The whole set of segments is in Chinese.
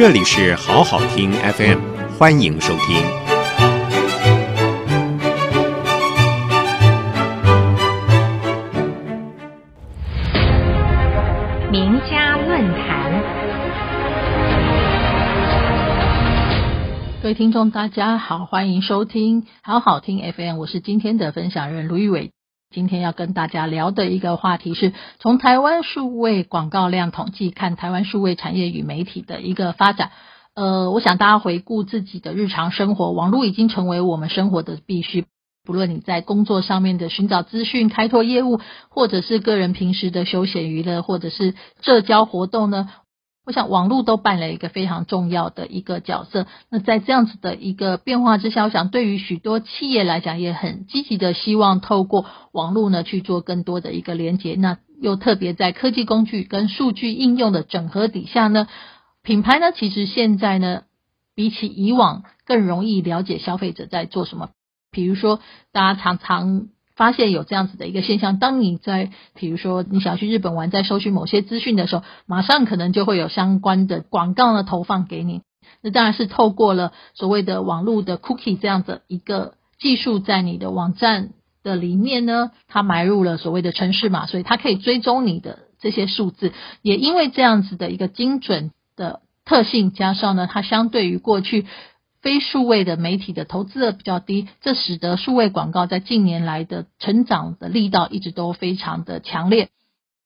这里是好好听 FM，欢迎收听。名家论坛，各位听众，大家好，欢迎收听好好听 FM，我是今天的分享人卢玉伟。今天要跟大家聊的一个话题是从台湾数位广告量统计看台湾数位产业与媒体的一个发展。呃，我想大家回顾自己的日常生活，网络已经成为我们生活的必须。不论你在工作上面的寻找资讯、开拓业务，或者是个人平时的休闲娱乐，或者是社交活动呢，我想网络都扮演一个非常重要的一个角色。那在这样子的一个变化之下，我想对于许多企业来讲，也很积极的希望透过网络呢去做更多的一个连接。那又特别在科技工具跟数据应用的整合底下呢，品牌呢其实现在呢比起以往更容易了解消费者在做什么。比如说，大家常常。发现有这样子的一个现象，当你在比如说你想去日本玩，在搜寻某些资讯的时候，马上可能就会有相关的广告呢投放给你。那当然是透过了所谓的网络的 cookie 这样的一个技术，在你的网站的里面呢，它埋入了所谓的城市码，所以它可以追踪你的这些数字。也因为这样子的一个精准的特性，加上呢，它相对于过去。非数位的媒体的投资额比较低，这使得数位广告在近年来的成长的力道一直都非常的强烈。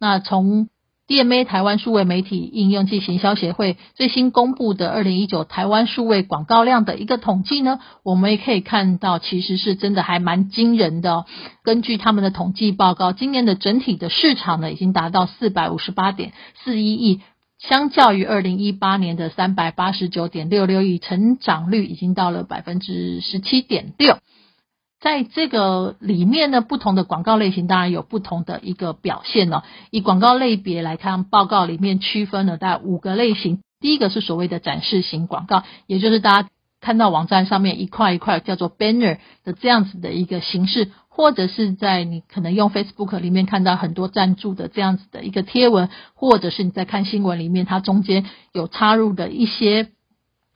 那从 DMA 台湾数位媒体应用暨行销协会最新公布的二零一九台湾数位广告量的一个统计呢，我们也可以看到，其实是真的还蛮惊人的。根据他们的统计报告，今年的整体的市场呢，已经达到四百五十八点四一亿。相较于二零一八年的三百八十九点六六亿，成长率已经到了百分之十七点六。在这个里面呢，不同的广告类型当然有不同的一个表现哦。以广告类别来看，报告里面区分了大概五个类型。第一个是所谓的展示型广告，也就是大家看到网站上面一块一块叫做 banner 的这样子的一个形式。或者是在你可能用 Facebook 里面看到很多赞助的这样子的一个贴文，或者是你在看新闻里面，它中间有插入的一些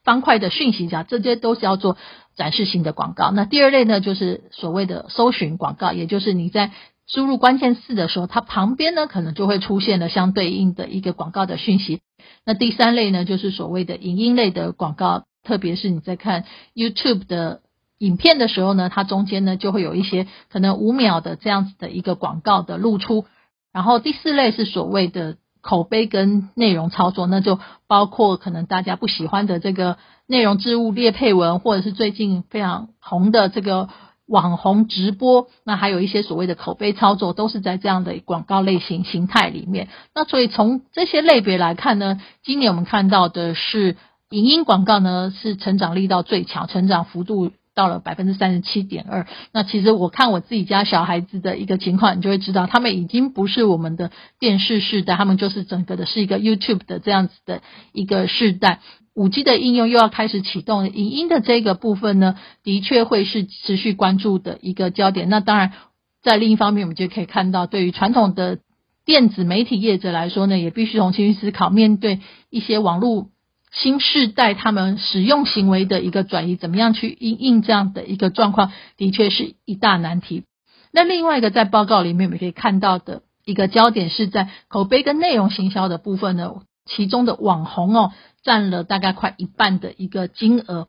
方块的讯息，这些都是叫做展示型的广告。那第二类呢，就是所谓的搜寻广告，也就是你在输入关键字的时候，它旁边呢可能就会出现了相对应的一个广告的讯息。那第三类呢，就是所谓的影音类的广告，特别是你在看 YouTube 的。影片的时候呢，它中间呢就会有一些可能五秒的这样子的一个广告的露出，然后第四类是所谓的口碑跟内容操作，那就包括可能大家不喜欢的这个内容置物列配文，或者是最近非常红的这个网红直播，那还有一些所谓的口碑操作，都是在这样的广告类型形态里面。那所以从这些类别来看呢，今年我们看到的是影音广告呢是成长力道最强，成长幅度。到了百分之三十七点二，那其实我看我自己家小孩子的一个情况，你就会知道，他们已经不是我们的电视世代，他们就是整个的是一个 YouTube 的这样子的一个世代。五 G 的应用又要开始启动，影音的这个部分呢，的确会是持续关注的一个焦点。那当然，在另一方面，我们就可以看到，对于传统的电子媒体业者来说呢，也必须重新思考，面对一些网络。新世代他们使用行为的一个转移，怎么样去应应这样的一个状况，的确是一大难题。那另外一个在报告里面我们可以看到的一个焦点是在口碑跟内容行销的部分呢，其中的网红哦占了大概快一半的一个金额。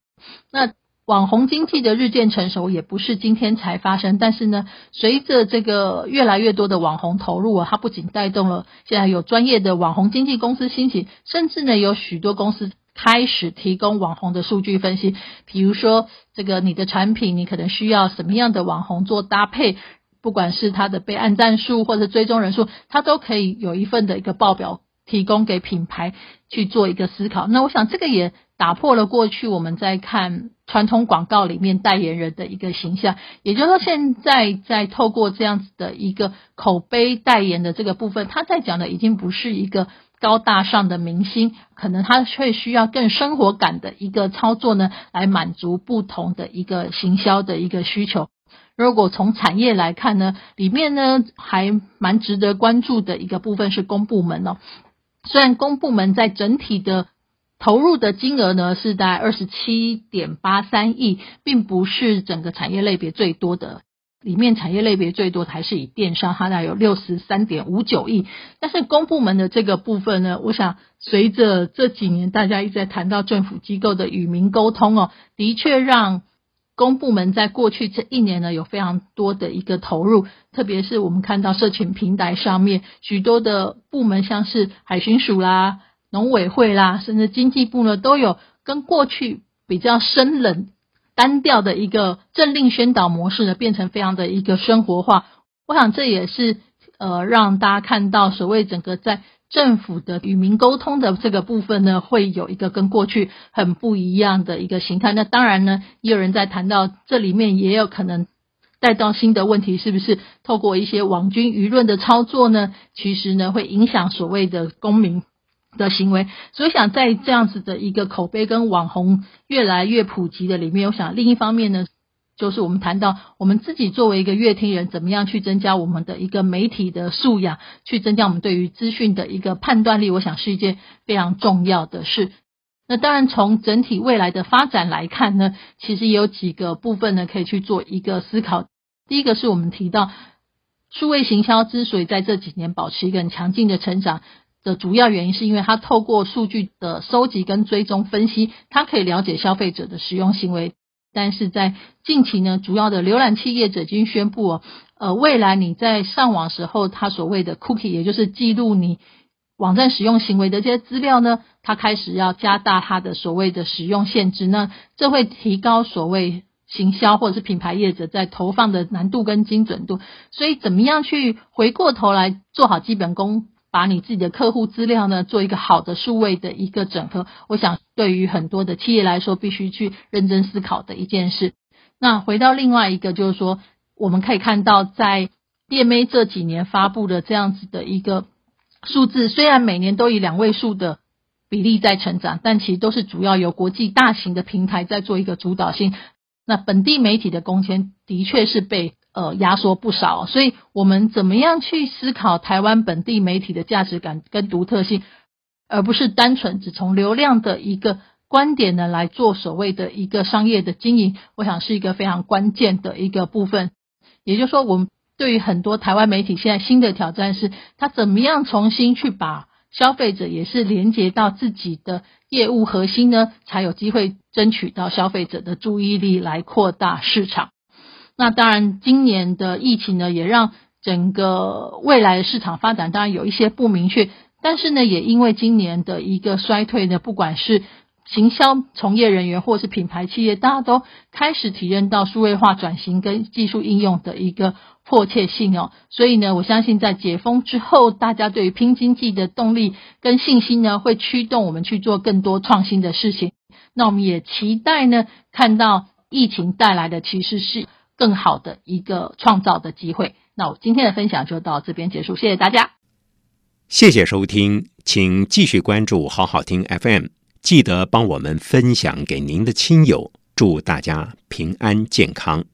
那网红经济的日渐成熟也不是今天才发生，但是呢，随着这个越来越多的网红投入啊，它不仅带动了现在有专业的网红经纪公司兴起，甚至呢有许多公司开始提供网红的数据分析，比如说这个你的产品你可能需要什么样的网红做搭配，不管是它的被按赞数或者追踪人数，它都可以有一份的一个报表提供给品牌去做一个思考。那我想这个也。打破了过去我们在看传统广告里面代言人的一个形象，也就是说，现在在透过这样子的一个口碑代言的这个部分，他在讲的已经不是一个高大上的明星，可能他会需要更生活感的一个操作呢，来满足不同的一个行销的一个需求。如果从产业来看呢，里面呢还蛮值得关注的一个部分是公部门哦，虽然公部门在整体的投入的金额呢是在二十七点八三亿，并不是整个产业类别最多的。里面产业类别最多的还是以电商，它大概有六十三点五九亿。但是公部门的这个部分呢，我想随着这几年大家一直在谈到政府机构的与民沟通哦，的确让公部门在过去这一年呢有非常多的一个投入，特别是我们看到社群平台上面许多的部门，像是海巡署啦、农委会啦，甚至经济部呢，都有跟过去比较生冷。单调的一个政令宣导模式呢，变成非常的一个生活化。我想这也是呃让大家看到所谓整个在政府的与民沟通的这个部分呢，会有一个跟过去很不一样的一个形态。那当然呢，也有人在谈到这里面也有可能带到新的问题，是不是透过一些网军舆论的操作呢？其实呢，会影响所谓的公民。的行为，所以想在这样子的一个口碑跟网红越来越普及的里面，我想另一方面呢，就是我们谈到我们自己作为一个乐听人，怎么样去增加我们的一个媒体的素养，去增加我们对于资讯的一个判断力，我想是一件非常重要的事。那当然，从整体未来的发展来看呢，其实也有几个部分呢可以去做一个思考。第一个是我们提到数位行销之所以在这几年保持一个很强劲的成长。的主要原因是因为它透过数据的收集跟追踪分析，它可以了解消费者的使用行为。但是在近期呢，主要的浏览器业者已经宣布哦，呃，未来你在上网时候，它所谓的 cookie，也就是记录你网站使用行为的这些资料呢，它开始要加大它的所谓的使用限制。那这会提高所谓行销或者是品牌业者在投放的难度跟精准度。所以，怎么样去回过头来做好基本功？把你自己的客户资料呢，做一个好的数位的一个整合，我想对于很多的企业来说，必须去认真思考的一件事。那回到另外一个，就是说，我们可以看到，在 DMA 这几年发布的这样子的一个数字，虽然每年都以两位数的比例在成长，但其实都是主要由国际大型的平台在做一个主导性。那本地媒体的贡献的确是被。呃，压缩不少，所以我们怎么样去思考台湾本地媒体的价值感跟独特性，而不是单纯只从流量的一个观点呢来做所谓的一个商业的经营，我想是一个非常关键的一个部分。也就是说，我们对于很多台湾媒体现在新的挑战是，它怎么样重新去把消费者也是连接到自己的业务核心呢，才有机会争取到消费者的注意力来扩大市场。那当然，今年的疫情呢，也让整个未来的市场发展当然有一些不明确。但是呢，也因为今年的一个衰退呢，不管是行销从业人员或是品牌企业，大家都开始体验到数位化转型跟技术应用的一个迫切性哦。所以呢，我相信在解封之后，大家对于拼经济的动力跟信心呢，会驱动我们去做更多创新的事情。那我们也期待呢，看到疫情带来的其实是。更好的一个创造的机会。那我今天的分享就到这边结束，谢谢大家。谢谢收听，请继续关注好好听 FM，记得帮我们分享给您的亲友，祝大家平安健康。